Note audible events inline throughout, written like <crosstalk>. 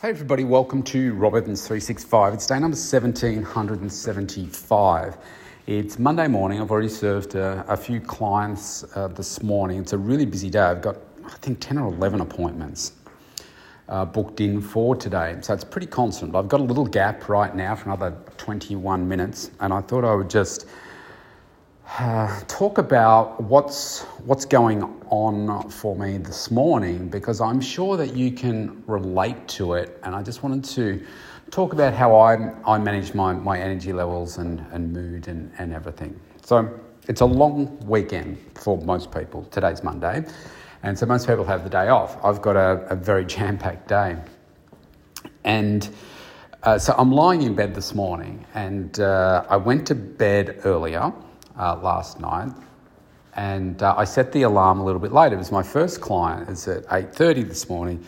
Hey everybody, welcome to Rob Evans 365. It's day number 1775. It's Monday morning. I've already served a, a few clients uh, this morning. It's a really busy day. I've got, I think, 10 or 11 appointments uh, booked in for today. So it's pretty constant. I've got a little gap right now for another 21 minutes, and I thought I would just uh, <sighs> talk about what's what's going on for me this morning because I'm sure that you can relate to it, and I just wanted to talk about how I I manage my, my energy levels and, and mood and, and everything. So it's a long weekend for most people. Today's Monday, and so most people have the day off. I've got a, a very <laughs> jam packed day, and. Uh, so I'm lying in bed this morning, and uh, I went to bed earlier uh, last night, and uh, I set the alarm a little bit later. It was my first client. It's at eight thirty this morning,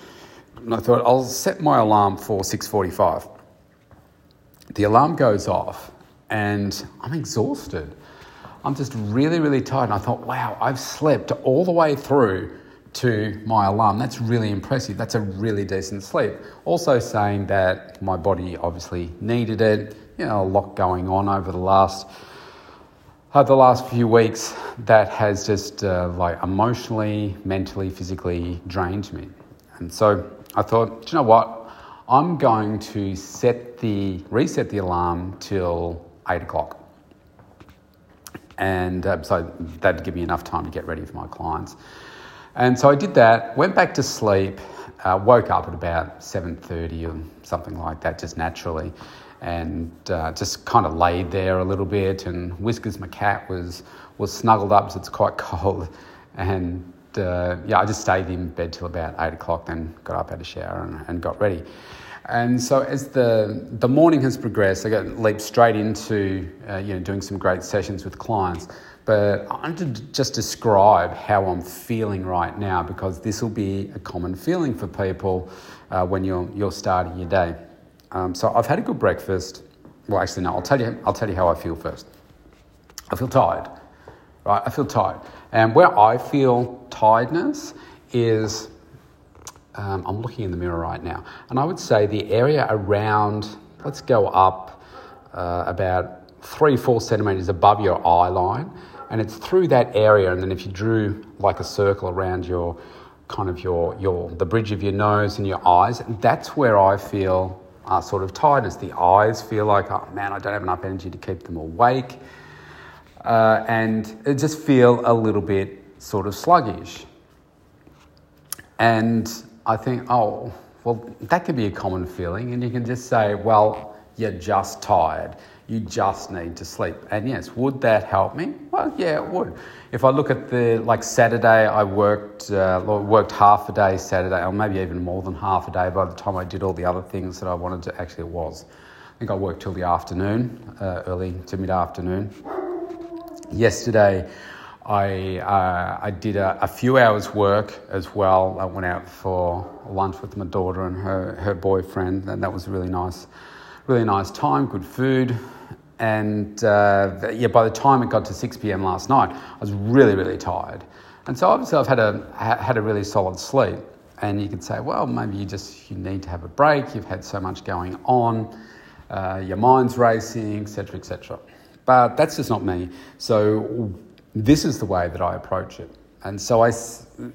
and I thought I'll set my alarm for six forty-five. The alarm goes off, and I'm exhausted. I'm just really, really tired. And I thought, wow, I've slept all the way through to my alarm. That's really impressive. That's a really decent sleep. Also, saying that my body obviously needed it. You know, a lot going on over the last uh, the last few weeks that has just uh, like emotionally, mentally, physically drained me. And so I thought, you know what? I'm going to set the reset the alarm till eight o'clock, and uh, so that'd give me enough time to get ready for my clients. And so I did that. Went back to sleep. Uh, woke up at about seven thirty or something like that, just naturally and uh, just kind of laid there a little bit. And Whiskers, my cat, was was snuggled up, so it's quite <laughs> cold. And uh, yeah, I just stayed in bed till about eight o'clock, then got up, had a shower, and, and got ready. And so as the the morning has progressed, I got leaped straight into uh, you know doing some great sessions with clients. But I wanted to just describe how I'm feeling right now because this will be a common feeling for people uh, when you're you're starting your day. Um, so I've had a good breakfast. Well, actually, no. I'll tell you. I'll tell you how I feel first. I feel tired, right? I feel tired, and where I feel tiredness is. Um, I'm looking in the mirror right now, and I would say the area around. Let's go up uh, about three, four centimeters above your eye line, and it's through that area. And then if you drew like a circle around your kind of your your the bridge of your nose and your eyes, that's where I feel sort of tiredness. The eyes feel like, oh man, I don't have enough energy to keep them awake. Uh, and it just feel a little bit sort of sluggish. And I think, oh, well, that could be a common feeling. And you can just say, well, you're just tired. You just need to sleep. And yes, would that help me? Well, yeah, it would. If I look at the like Saturday, I worked uh, worked half a day Saturday, or maybe even more than half a day. By the time I did all the other things that I wanted to, actually, it was. I think I worked till the afternoon, uh, early to mid afternoon. Yesterday, I, uh, I did a, a, few hours work as well. I went out for lunch with my daughter and her, her boyfriend, and that was really nice. Really nice time, good food. And uh, yeah, by the time it got to 6 p.m. last night, I was really, really tired. And so obviously I've had a, had a really solid sleep. And you could say, well, maybe you just you need to have a break. You've had so much going on. Uh, your mind's racing, etc., etc. But that's just not me. So this is the way that I approach it. And so I,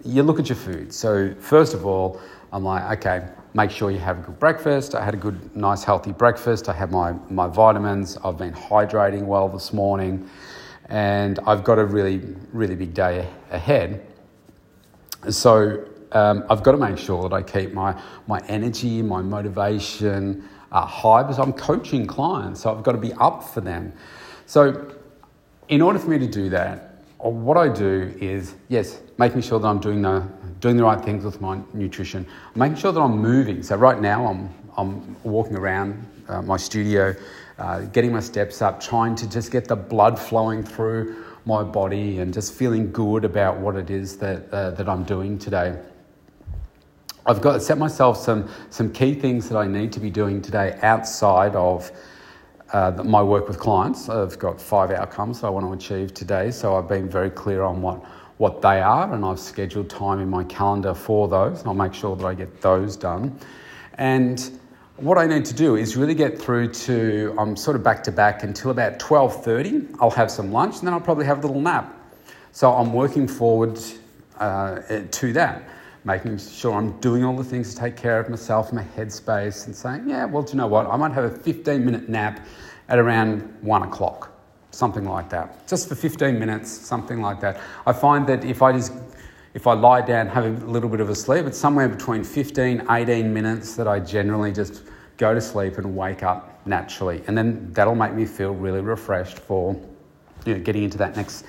you look at your food. So first of all, I'm like, okay, make sure you have a good breakfast. I had a good, nice, healthy breakfast. I had my, my vitamins. I've been hydrating well this morning. And I've got a really, really big day ahead. So um, I've got to make sure that I keep my, my energy, my motivation uh, high because I'm coaching clients. So I've got to be up for them. So in order for me to do that, what I do is, yes, making sure that I'm doing the, doing the right things with my nutrition, making sure that I'm moving. So right now I'm, I'm walking around uh, my studio, uh, getting my steps up, trying to just get the blood flowing through my body and just feeling good about what it is that, uh, that I'm doing today. I've got to set myself some, some key things that I need to be doing today outside of uh, my work with clients. I've got five outcomes I want to achieve today, so I've been very clear on what, what they are, and I've scheduled time in my calendar for those, I'll make sure that I get those done. And what I need to do is really get through to I'm sort of back to back until about 12:30. I'll have some lunch and then I'll probably have a little nap. So I'm working forward uh, to that, making sure I'm doing all the things to take care of myself, my headspace, and saying, yeah, well, do you know what? I might have a 15 minute nap at around one o'clock, something like that, just for 15 minutes, something like that. I find that if I just if I lie down, have a little bit of a sleep, it's somewhere between 15, 18 minutes that I generally just go to sleep and wake up naturally. And then that'll make me feel really refreshed for you know, getting into that next,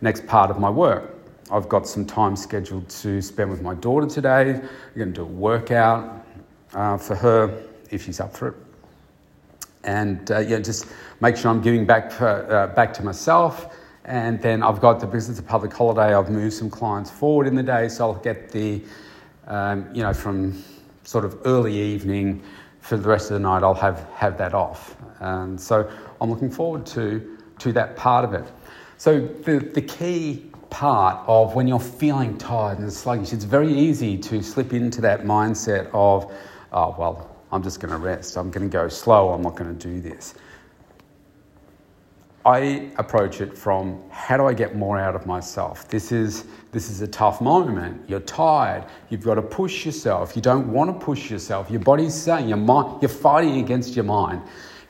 next part of my work. I've got some time scheduled to spend with my daughter today. I'm going to do a workout uh, for her if she's up for it. And uh, yeah, just make sure I'm giving back, for, uh, back to myself and then I've got the business of public holiday. I've moved some clients forward in the day, so I'll get the, um, you know, from sort of early evening for the rest of the night, I'll have, have that off. And so I'm looking forward to, to that part of it. So the, the key part of when you're feeling tired and sluggish, it's very easy to slip into that mindset of, oh, well, I'm just going to rest. I'm going to go slow. I'm not going to do this. I approach it from how do I get more out of myself? This is, this is a tough moment. You're tired. You've got to push yourself. You don't want to push yourself. Your body's saying, your mind, you're fighting against your mind.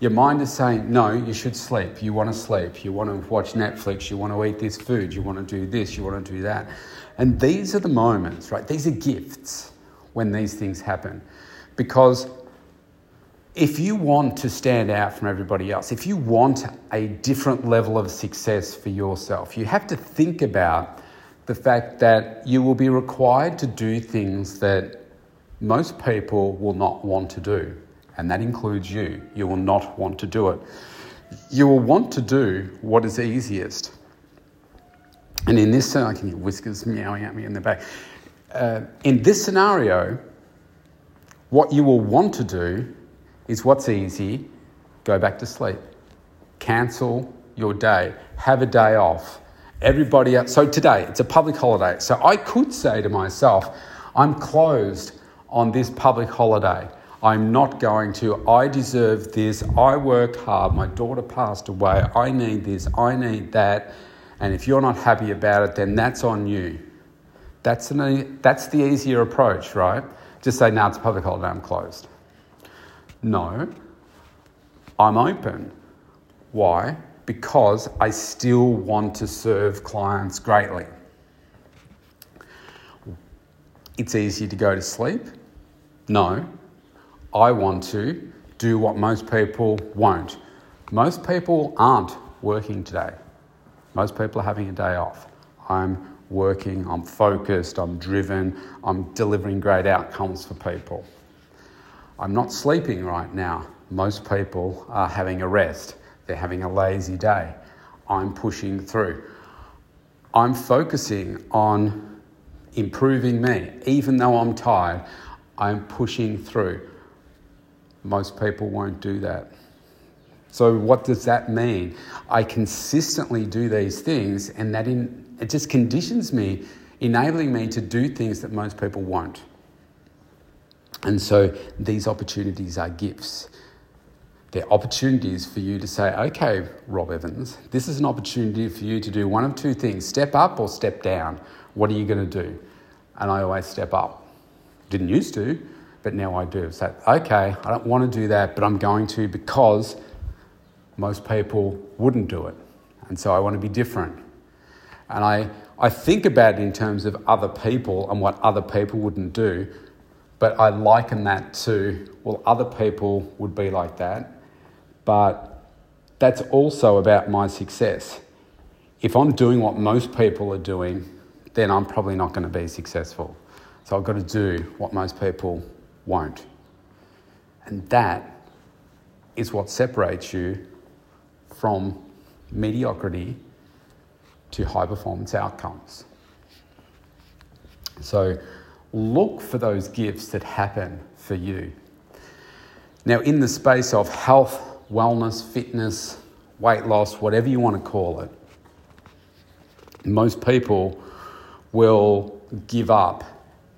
Your mind is saying, no, you should sleep. You want to sleep. You want to watch Netflix. You want to eat this food. You want to do this. You want to do that. And these are the moments, right? These are gifts when these things happen. Because if you want to stand out from everybody else, if you want a different level of success for yourself, you have to think about the fact that you will be required to do things that most people will not want to do. And that includes you. You will not want to do it. You will want to do what is easiest. And in this, I can hear whiskers meowing at me in the back. Uh, in this scenario, what you will want to do is what's easy go back to sleep. Cancel your day. Have a day off. Everybody else. So today, it's a public holiday. So I could say to myself, I'm closed on this public holiday. I'm not going to. I deserve this. I worked hard. My daughter passed away. I need this. I need that. And if you're not happy about it, then that's on you. That's, an, that's the easier approach, right? Just say, no, it's a public holiday, I'm closed. No, I'm open. Why? Because I still want to serve clients greatly. It's easy to go to sleep. No, I want to do what most people won't. Most people aren't working today. Most people are having a day off. I'm working, I'm focused, I'm driven, I'm delivering great outcomes for people. I'm not sleeping right now. Most people are having a rest, they're having a lazy day. I'm pushing through. I'm focusing on improving me. Even though I'm tired, I'm pushing through. Most people won't do that. So, what does that mean? I consistently do these things, and that in, it just conditions me, enabling me to do things that most people won't. And so these opportunities are gifts. They're opportunities for you to say, okay, Rob Evans, this is an opportunity for you to do one of two things step up or step down. What are you going to do? And I always step up. Didn't used to, but now I do. So, okay, I don't want to do that, but I'm going to because most people wouldn't do it. And so I want to be different. And I, I think about it in terms of other people and what other people wouldn't do but I liken that to, well, other people would be like that, but that's also about my success. If I'm doing what most people are doing, then I'm probably not going to be successful. So I've got to do what most people won't. And that is what separates you from mediocrity to high performance outcomes. So look for those gifts that happen for you. Now, in the space of health, wellness, fitness, weight loss, whatever you want to call it, most people will give up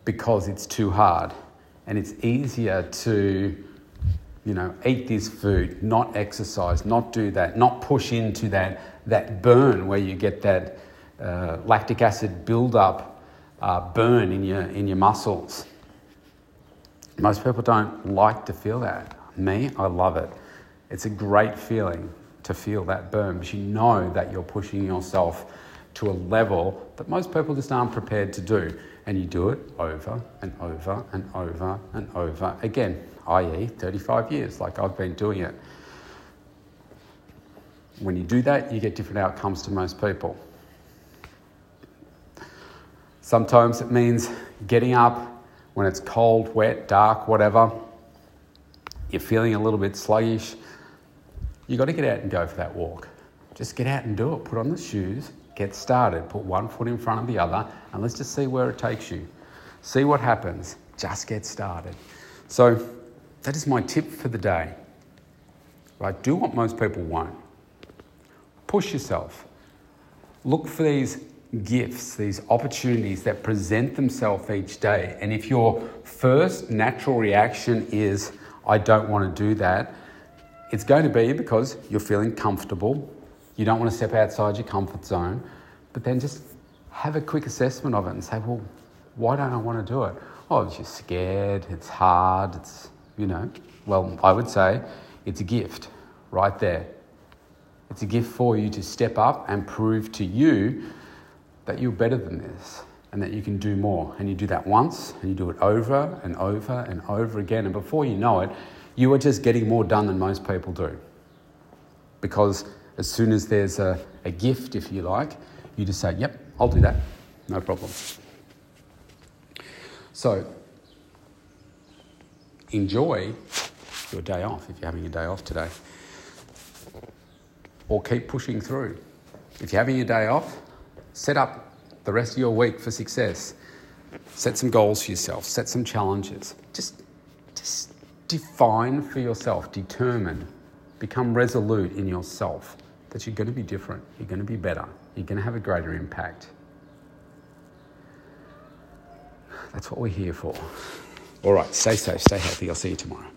because it's too hard. And it's easier to, you know, eat this food, not exercise, not do that, not push into that, that burn where you get that uh, lactic acid buildup, uh, burn in your, in your muscles. Most people don't like to feel that. Me, I love it. It's a great feeling to feel that burn because you know that you're pushing yourself to a level that most people just aren't prepared to do. And you do it over and over and over and over again, i.e., 35 years, like I've been doing it. When you do that, you get different outcomes to most people. Sometimes it means getting up when it's cold, wet, dark, whatever. You're feeling a little bit sluggish. You've got to get out and go for that walk. Just get out and do it. Put on the shoes, get started, put one foot in front of the other, and let's just see where it takes you. See what happens. Just get started. So, that is my tip for the day. Right? Do what most people won't. Push yourself. Look for these gifts, these opportunities that present themselves each day. And if your first natural reaction is, I don't want to do that, it's going to be because you're feeling comfortable, you don't want to step outside your comfort zone, but then just have a quick assessment of it and say, well, why don't I want to do it? Oh, it's just scared, it's hard, it's, you know, well, I would say it's a gift right there. It's a gift for you to step up and prove to you that you're better than this and that you can do more. And you do that once and you do it over and over and over again. And before you know it, you are just getting more done than most people do. Because as soon as there's a, a gift, if you like, you just say, Yep, I'll do that. No problem. So, enjoy your day off if you're having a day off today. Or keep pushing through. If you're having a day off, set up the rest of your week for success. Set some goals for yourself, set some challenges. Just, just define for yourself, determine, become resolute in yourself that you're going to be different, you're going to be better, you're going to have a greater impact. That's what we're here for. All right, stay safe, stay healthy. I'll see you tomorrow.